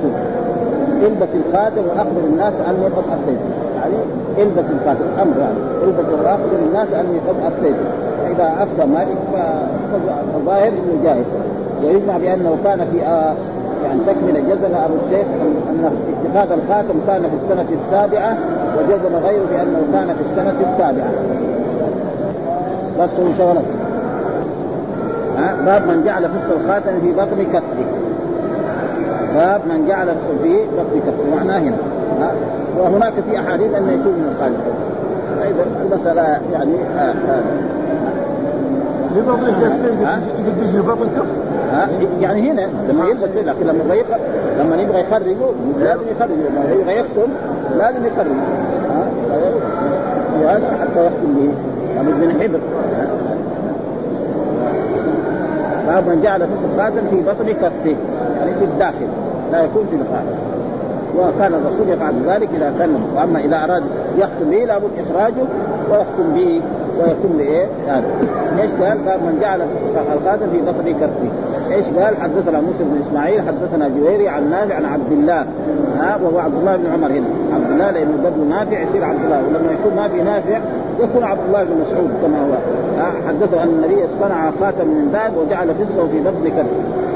البس الخاتم وأخبر الناس أني قد افتيت يعني البس الخاتم أمر يعني. البس وأخبر الناس أني قد افتيت فاذا افتى مالك فالظاهر إنه جائز ويجمع بأنه كان في آه يعني تكمل جزم أبو الشيخ ان اتخاذ الخاتم كان في السنة السابعة وجزم غيره بأنه كان في السنة السابعة. بس شغلته باب من جعل فص الخاتم في بطن كفه باب من جعل في بطن كفه معناه هنا. وهناك في أحاديث انه يكون من الخالق فاذا المسألة يعني هذا لبطن كف يقدس بطن كف ها؟ يعني هنا لما يلبس لكن لما يبغى لما يبغى يخرجه لازم يخرجه. لما يبغى يختم لازم يخرجه. ها؟ وهذا حتى يختم به. يعني من حبر. باب من جعل فسق خاتم في بطن كفه يعني في الداخل لا يكون في الخارج وكان الرسول يفعل ذلك إذا كان وأما إذا أراد يختم به لابد إخراجه ويختم به ويكون بايه؟ هذا. إيش قال؟ قال من جعل الخاتم في بطن كفه. إيش قال؟ حدثنا موسى بن إسماعيل حدثنا جويري عن نافع عن عبد الله. ها وهو عبد الله بن عمر هنا. عبد الله لأنه قبل نافع يصير عبد الله. ولما يكون ما في نافع يكون عبد الله بن مسعود كما هو. حدثه أن النبي صنع خاتم من ذهب وجعل فسه في بطن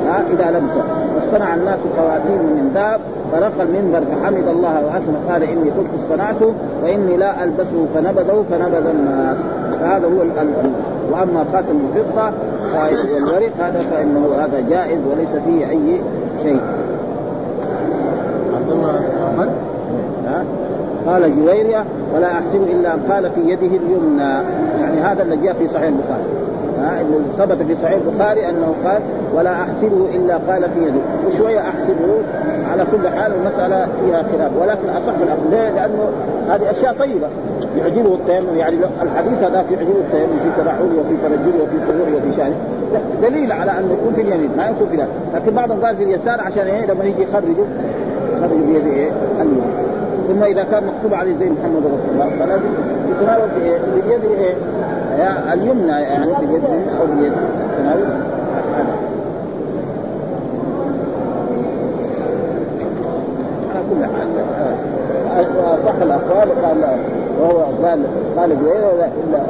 ها إذا لبسه واصطنع الناس خواتيم من ذهب فرق المنبر فحمد الله وأثنى قال إني كنت اصطنعته وإني لا ألبسه فنبذه فنبذ الناس. فهذا هو ال وأما خاتم الفضة والورق هذا فإنه هذا جائز وليس فيه أي شيء. عبد الله محمد قال جويرية ولا أحسب إلا أن قال في يده اليمنى. يعني هذا الذي جاء في صحيح البخاري. ثبت في صحيح البخاري أنه قال ولا أحسبه إلا قال في يده. وشوية أحسبه على كل حال المسألة فيها خلاف ولكن أصح الاقوال؟ لأنه هذه أشياء طيبة. يعجبه التيمم يعني الحديث هذا في يعجبه التيمم في ترحله وفي ترجله وفي طهوره وفي شانه دليل على أنه يكون في اليمين ما يكون في اليمين لكن بعضهم قال في اليسار عشان إيه؟ لما يجي يخرجه. يخرج بيده إيه؟ ثم إذا كان مكتوب عليه زي محمد رسول الله فلازم يتناول بيد إيه؟ اليمنى يعني بيد أو بيد يتناول على كل حال صح الأقوال قال وهو قال قال إلا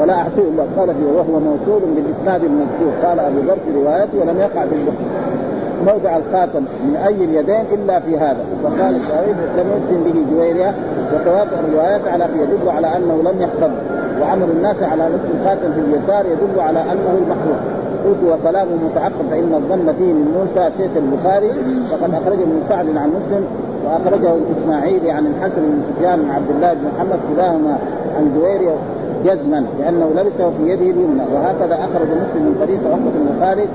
ولا احسب إلا قال وهو موصول بالإسناد المذكور. قال أبو ذر في روايته ولم يقع في البخاري. موضع الخاتم من أي اليدين إلا في هذا. وقال الشعيب لم يحسن به جويريا وتواتر الروايات على يدل على أنه لم يحفظ وعمل الناس على نصف الخاتم في اليسار يدل على أنه المحروم قلت وكلامه متعقب فإن الظن فيه من موسى شيخ البخاري فقد أخرجه من سعد عن مسلم وأخرجه الإسماعيلي عن الحسن بن سفيان عن عبد الله بن محمد كلاهما عن جويريا جزما لأنه لبسه في يده اليمنى. وهكذا أخرج مسلم من طريق عقبه بن خالد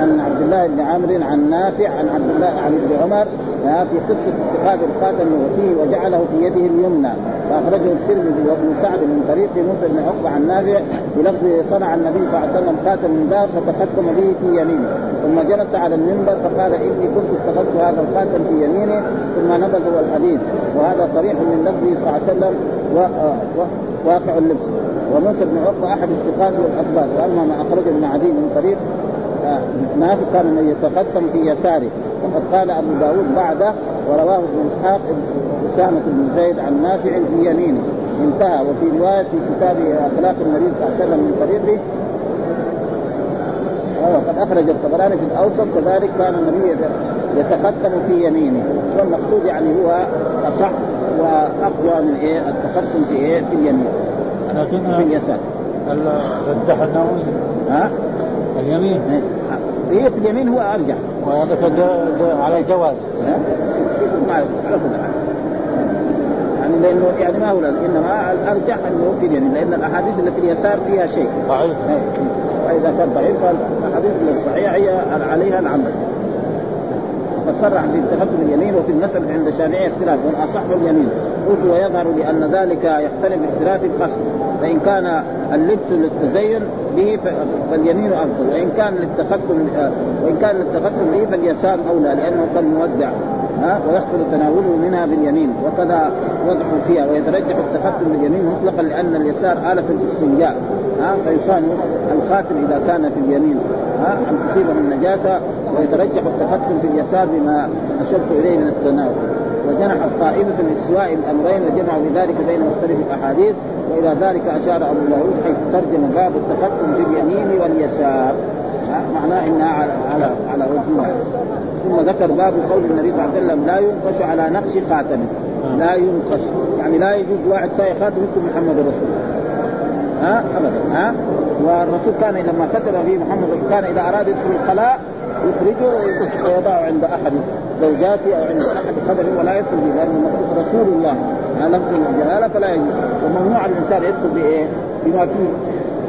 عن عبد الله بن عامر عن نافع عن عبد الله عن ابن عمر. في قصة اتخاذ الخاتم وفيه وجعله في يده اليمنى. فأخرجه الترمذي وابن سعد من طريق موسى بن عقبة عن نافع بلفظ صنع النبي صلى الله عليه وسلم خاتم من ذهب فتختم به في يمينه. ثم جلس على المنبر فقال إني كنت اتخذت هذا الخاتم في يمينه ثم نبذه الحديث. وهذا صريح من لفظه صلى الله عليه وسلم واقع اللبس. وموسى بن عقبه أحد الثقات والأخبار وأما ما أخرجه ابن عدي من طريق نافع كان من يتقدم في يساره. وقد قال أبو داود بعده ورواه ابن إسحاق أسامة بن زيد عن نافع في يمينه. انتهى. وفي رواية في كتاب أخلاق النبي صلى الله عليه وسلم من طريقه وقد أخرج الطبراني في الأوسط كذلك كان النبي يتقدم في يمينه. والمقصود يعني هو أصح وأقوى من إيه؟ التقدم في إيه؟ في اليمين. لكن في اليسار. رجح النووي. ها؟ اليمين. هي في اليمين هو ارجح وهذا على الجواز على كل حال يعني لأنه يعني ما هو إنما الأرجح إنه في اليمين لأن الأحاديث اللي في اليسار فيها شيء. ضعيف. وإذا كان ضعيف فالأحاديث الصحيحه هي عليها العمل. وقد صرح في التقدم اليمين وفي المسألة عند الشافعية اختلاف والأصح اليمين. قلت ويظهر لأن ذلك يختلف باختلاف القصد. فإن كان اللبس للتزين به فاليمين أفضل وإن كان للتقدم وإن كان للتقدم به فاليسار أولى لأنه قد مودع ها؟ ويحصل تناوله منها باليمين. وكذا وضع فيها ويترجح التقدم باليمين مطلقا لأن اليسار آلة الاستنجاء ها؟ فيصان الخاتم إذا كان في اليمين ها؟ أن تصيبه النجاسة ويترجح التقدم في اليسار بما أشرت إليه من التناول. وجنح الطائفة لاستواء الأمرين وجمعوا بذلك بين مختلف الأحاديث وإلى ذلك أشار أبو داود حيث ترجم باب التقدم في اليمين واليسار معناه انها على على على وجهها ثم ذكر باب قول النبي صلى الله عليه وسلم لا ينقش على نقش خاتمه لا ينقش يعني لا يجوز واحد ساي خاتم يكتب محمد رسول ها؟ ابدا. ها؟ والرسول كان لما كتب في محمد كان إذا أراد يدخل الخلاء يخرجه ويضعه عند أحد زوجاته أو عند أحد خدمه ولا يدخل به لأنه رسول الله. على لفظ الجلاله فلا يجوز. وممنوع الإنسان يدخل بايه؟ بما فيه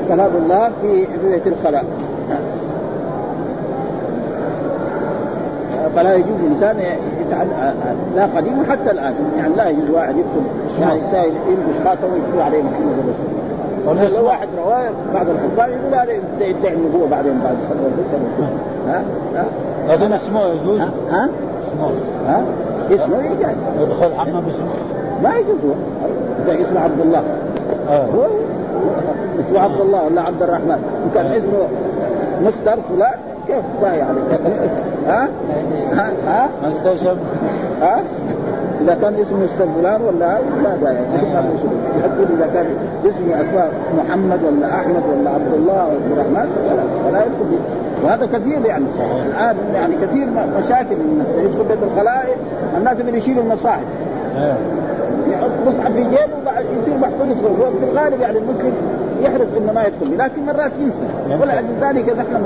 كلام الله في بيت الخلاء. فلا يجوز الإنسان لا قديم حتى الآن. يعني لا يجوز واحد يكتب يعني يلبس خاتم ويكتب عليه محمد رسول الله. لو واحد رواه بعض الحكام يقول هذا يدعي النبوه بعدين بعد سنه ها؟ ها؟ هذا اسمه يجوز؟ ها؟ ها؟ ها؟ اسمه يجوز يدخل عمه باسمه. ما يجوز هو. إذا اسمه عبد الله. آه. هو اسمه عبد الله ولا عبد الرحمن. ان كان اسمه مستر فلان. كيف؟ ما يعني. ها؟ ها؟ ها؟ ها؟ إذا كان اسمه مستر فلان ولا لا داعي يقول إذا كان اسمه أسماء محمد ولا أحمد ولا عبد الله أو عبد الرحمن ولا ولا يدخل وهذا كثير يعني. الآن يعني كثير مشاكل الناس. يدخل بيت الخلائق الناس اللي يشيلوا المصاحف. يحط مصحف في جيبه وبعد يصير محفوظ في في الغالب يعني المسلم يحرص إنه ما يدخل لكن مرات ينسى. ولأجل ذلك نحن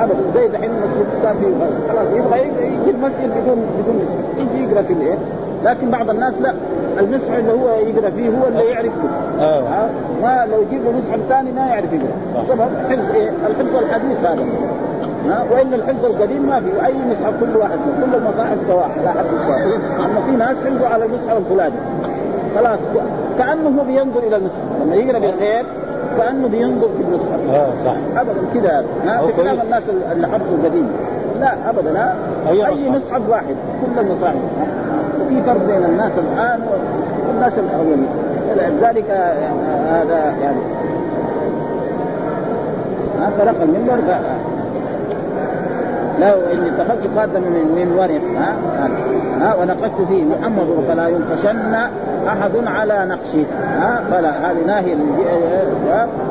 أبدا. زي دحين المسجد صار فيه خلاص يبغى يجي المسجد بدون بدون يجي يقرأ في الإيه؟ لكن بعض الناس لا. المصحف اللي هو يقرأ فيه هو اللي يعرف فيه. آه. ما لو يجيب له مصحف ثاني ما يعرف يقرأ. السبب حفظ إيه؟ الحفظ الحديث هذا. ها؟ وان الحفظ القديم ما في أي مصحف كل واحد. كل المصاحف سواء لا حد سواء أما في ناس حفظوا على المصحف الفلاني خلاص. كأنه هو بينظر إلى المصحف لما يقرأ بالغير كأنه بينظر في المصحف آه صح. ابدا كذا ما في كلام الناس اللي حفظوا القديم. لا ابدا لا أي اي. مصحف واحد. كل المصاحف. في فرق بين الناس الآن والناس الأولين. ولذلك هذا يعني فرق المنبر لا إني اتخذت خاتما من من ورق ها؟ ها, ونقشت فيه محمد فلا ينقشن أحد على نقشه ها؟ فلا هذه ناهيه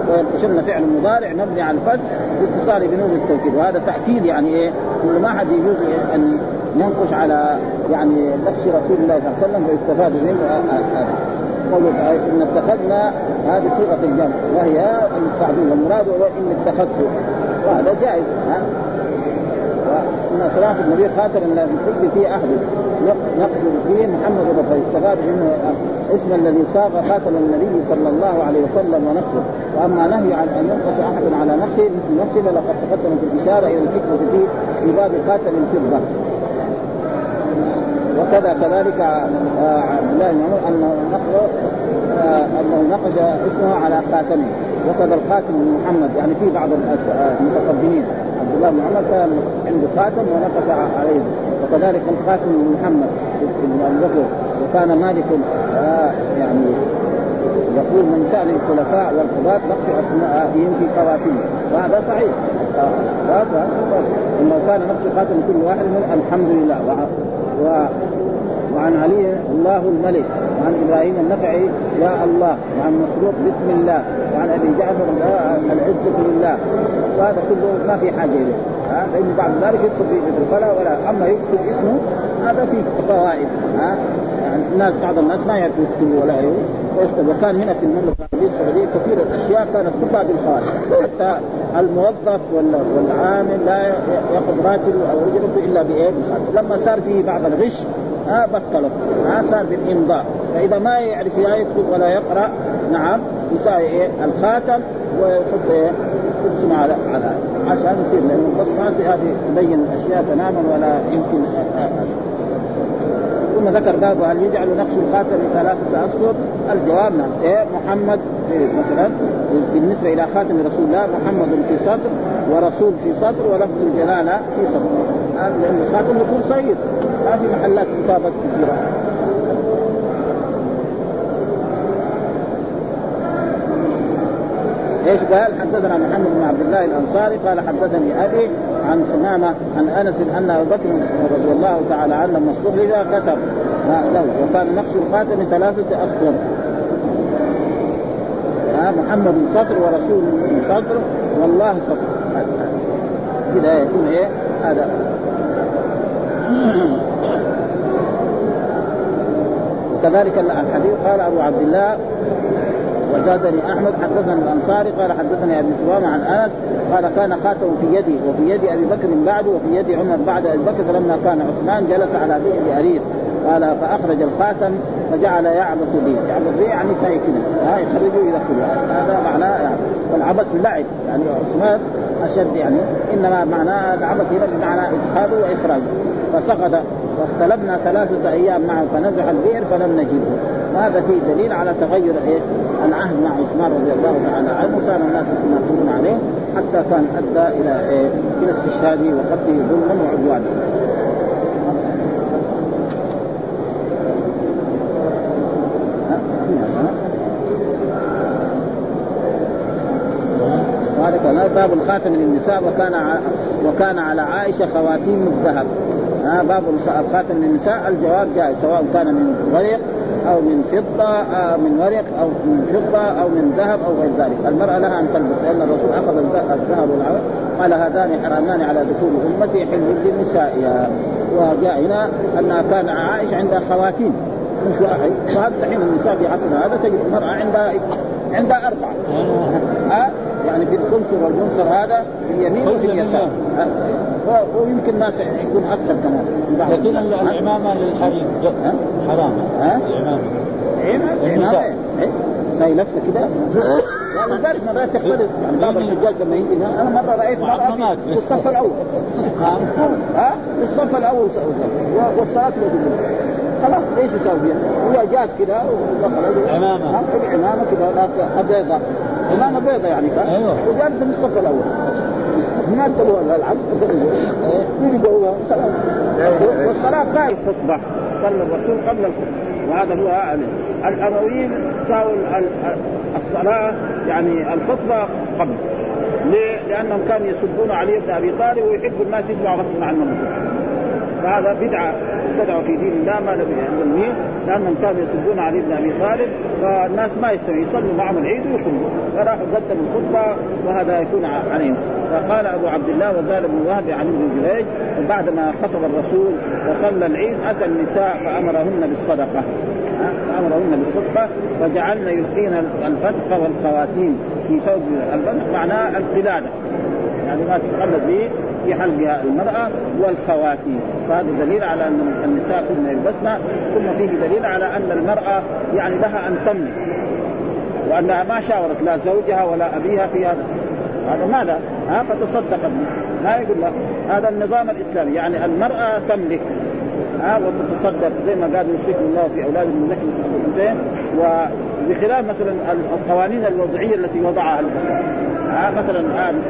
وينقشن فعل مضارع مبني على الفتح باتصال بنون التوكيد. وهذا تأكيد يعني إيه؟ انه ما حد يجوز ان ينقش على يعني نقش رسول الله صلى الله عليه وسلم ويستفاد منه هذا قوله إن اتخذنا هذه صيغة الجمع وهي التعديل المراد هو إن اتخذت. وهذا جائز ها. ان صلاة النبي خاتم لا يحل فيه أحد نقصد فيه محمد رسول فيستفاد منه اسم الذي صاغ خاتم النبي صلى الله عليه وسلم ونقصه وأما نهي عن أن ينقص أحد على نفسه مثل نفسه فلقد تقدم في الإشارة إلى فيه في باب خاتم الفضة. وكذا كذلك آه، عبد الله بن عمر أنه نقل آه، أنه نقش اسمه على خاتمه. وكذا الخاتم بن محمد يعني في بعض آه، المتقدمين. عبد الله بن عمر كان عنده خاتم ونقش عليه. وكذلك القاسم بن محمد بن وكان مالك آه، يعني يقول من شأن الخلفاء والقضاة نقش أسماءهم في خواتمه وهذا صحيح. آه، إنه كان نقش خاتم كل واحد من الحمد لله. وع- و وعن علي الله الملك وعن إبراهيم النخعي يا الله وعن مسروق بسم الله وعن أبي جعفر العزة لله. وهذا كله ما في حاجة إليه. ها؟ لأنه بعد ذلك يدخل في الخلا ولا أما يكتب اسمه هذا في فوائد. ها؟ الناس بعض الناس ما يعرفوا يكتبوا ولا ويكتب وكان هنا في المملكة العربية السعودية كثير الأشياء كانت كلها بالخواتم حتى الموظف والعامل لا يأخذ راتبه أو اجرته إلا بإيه؟ لما صار فيه بعض الغش ها بطلوا ها صار بالامضاء فإذا ما يعرف لا يكتب ولا يقرأ نعم يساوي إيه؟ الخاتم ويحط إيه؟ يرسم على على عشان يصير لأنه البصمه هذه تبين الأشياء تماما ولا يمكن ثم ذكر باب هل يجعل نقش الخاتم ثلاثة أسطر؟ الجواب نعم، إيه محمد إيه مثلا بالنسبة إلى خاتم رسول الله محمد في سطر ورسول في سطر ولفظ الجلالة في سطر. لأن الخاتم يكون صغير ما في محلات كتابة كثيرة. إيش قال؟ حدثنا محمد بن عبد الله الأنصاري قال حدثني أبي عن حمامه عن أنس أن ابا بكر رضي الله تعالى عنه لما استخرج كتب. له وكان نقش الخاتم ثلاثة أسطر. محمد سطر ورسول سطر والله سطر كذا يكون إيه؟ هذا. وكذلك الحديث قال أبو عبد الله وزادني أحمد حدثنا الأنصاري قال حدثني أبي سلامة عن أنس قال كان خاتم في يدي وفي يد أبي بكر بعده وفي يد عمر بعد أبي بكر فلما كان عثمان جلس على بئر اريس قال فأخرج الخاتم فجعل يعبث به، يعبث به يعني ساي كذا ها يخرجه يدخله هذا معناه يعني والعبث اللعب يعني عثمان أشد يعني. إنما معناه العبث هنا بمعنى إدخاله وإخراجه. فسقط واختلفنا ثلاثة أيام معه فنزح البئر فلم نجده هذا فيه دليل على تغير إيش؟ العهد مع عثمان رضي الله تعالى عنه وصار الناس يناصرون عليه حتى كان أدى إلى إيه؟ إلى استشهاده وقتله ظلما وعدوانا. باب الخاتم للنساء وكان وكان على عائشة خواتيم الذهب ها باب الخاتم للنساء الجواب جاء سواء كان من ورق أو من فضة أو من ورق أو من فضة أو من ذهب أو غير ذلك، المرأة لها أن تلبس لأن الرسول أخذ الذهب والعرق قال هذان حرامان على دخول امتي حل لنسائها. وجاء هنا انها كان عائشه عندها خواتيم. مش واحد. فهذا الحين النساء في عصرنا هذا تجد المرأة عندها عندها أربعة. ها؟ يعني في الخنصر والمنصر هذا في اليمين وفي اليسار. ويمكن ما يكون أكثر كمان. لكن العمامه للحريم حرام. ها؟ العمامه عمامه إيه؟ زي لفه كده؟ ولذلك مرات تختلف. يعني بعض الرجال لما يجي أنا مرة رأيت مراه في الصف الأول. ها؟ في الصف الأول والصلاة موجوده خلاص إيش يسوي فيها؟ هو جاز كذا ودخل. عمامه عمامه كذا بيضاء عمامه بيضاء يعني كان أيوه. وجالس في الصف الأول. ما تبغى العبد مين يقول والصلاة قال الخطبة صلى الرسول قبل الخطبة. وهذا هو الامويين ساووا الصلاة يعني الخطبة قبل. ليه؟ لأنهم كانوا يسبون علي بن أبي طالب ويحبوا الناس يسمعوا غصبا عنهم. فهذا بدعة ابتدعوا في دين الله ما لم يعلمه لانهم كانوا يسبون علي بن أبي طالب فالناس ما يستوي يصلوا معهم العيد ويخرجوا فراحوا قدموا الخطبة وهذا يكون عليهم. فقال أبو عبد الله وزاد بن وهب عن ابن جريج بعدما خطب الرسول وصلى العيد أتى النساء فأمرهن بالصدقة. فأمرهن بالصدقة وجعلن يلقين الفتح والخواتيم في ثوب الفتح معناه القلادة. يعني ما تتقلد به. في حلقها المرأة والخواتيم. فهذا دليل على أن النساء كن يلبسن ثم فيه دليل على أن المرأة يعني لها أن تملك وأنها ما شاورت لا زوجها ولا أبيها في هذا. هذا ماذا؟ ها فتصدق ما يقول لك هذا النظام الإسلامي. يعني المرأة تملك. ها وتتصدق. زي ما قال يوصيكم الله في أولاد من نحن الانسان وبخلاف مثلا القوانين الوضعية التي وضعها البشر مثلا الان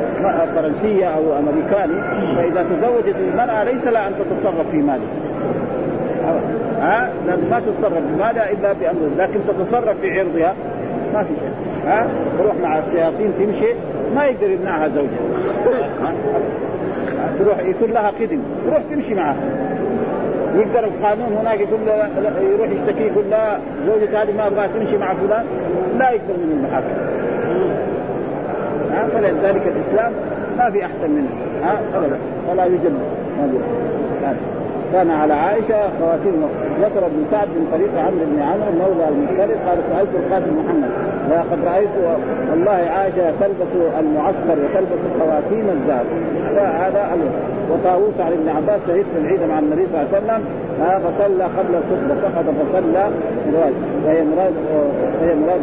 فرنسية أو أمريكاني فإذا تزوجت المرأة ليس لها أن تتصرف في مالها. ها لازم ما تتصرف في مالها إلا بأمر لكن تتصرف في عرضها ما في شيء. ها تروح مع الشياطين تمشي ما يقدر يمنعها زوجها. تروح يكون لها خدم تروح تمشي معها. يقدر القانون هناك يقول يروح يشتكي يقول لا زوجة هذه ما أبغاها تمشي مع فلان لا يقبل من المحاكم. فلذلك الإسلام ما في أحسن منه. ها؟ ابدا. ولا يوجد كان على عائشة خواتيم ذكر ابن سعد من طريق عمرو بن عمرو مولى المنفرد قال سألت القاسم محمد لقد رأيت والله عائشة تلبس المعسكر وتلبس الخواتيم الذهب. هذا وطاووس عن ابن عباس شهدت العيد مع النبي صلى الله عليه وسلم فصلى قبل الخطبة سقط فصلى وهي مراد وهي مراد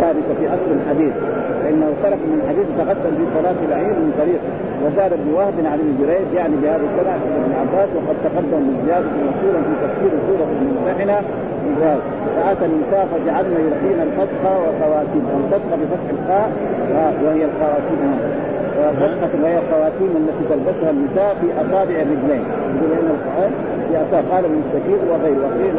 ثابتة في أصل الحديث. فإنه ترك من الحديث تقدم في صلاة العيد من طريق وزاد ابن وهب عن ابن جريج يعني بهذه السنة ابن عباس وقد تقدم من زيادة مشهورا في تفسير سورة الممتحنة. فأتى النساء فجعلنا يلقين الفتح وخواتيم الفتح بفتح الخاء وهي الخواتيم. فتحة وهي الخواتيم التي تلبسها النساء في أصابع الرجلين. يقول إن في اصابع قال من السكير وغيره. وقيل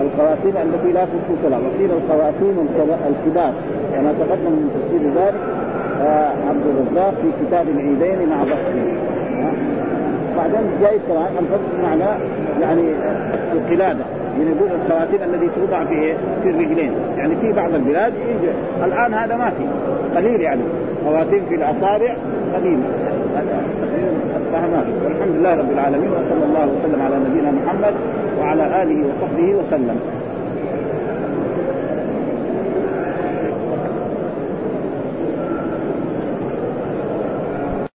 الخواتيم التي لا تفوت لها. وقيل الخواتيم الكبار. كما تقدم من تفسير ذلك آه عبد الرزاق في كتاب العيدين مع بسطه آه. بعدين جاي كمان الفضل معناه يعني القلادة. يعني يقول الخواتيم الذي توضع في إيه؟ في الرجلين، يعني في بعض البلاد يجي. الآن هذا ما في. قليل يعني. خواتيم في الأصابع قليل. أصبح ما في. والحمد لله رب العالمين وصلى الله وسلم على نبينا محمد وعلى آله وصحبه وسلم.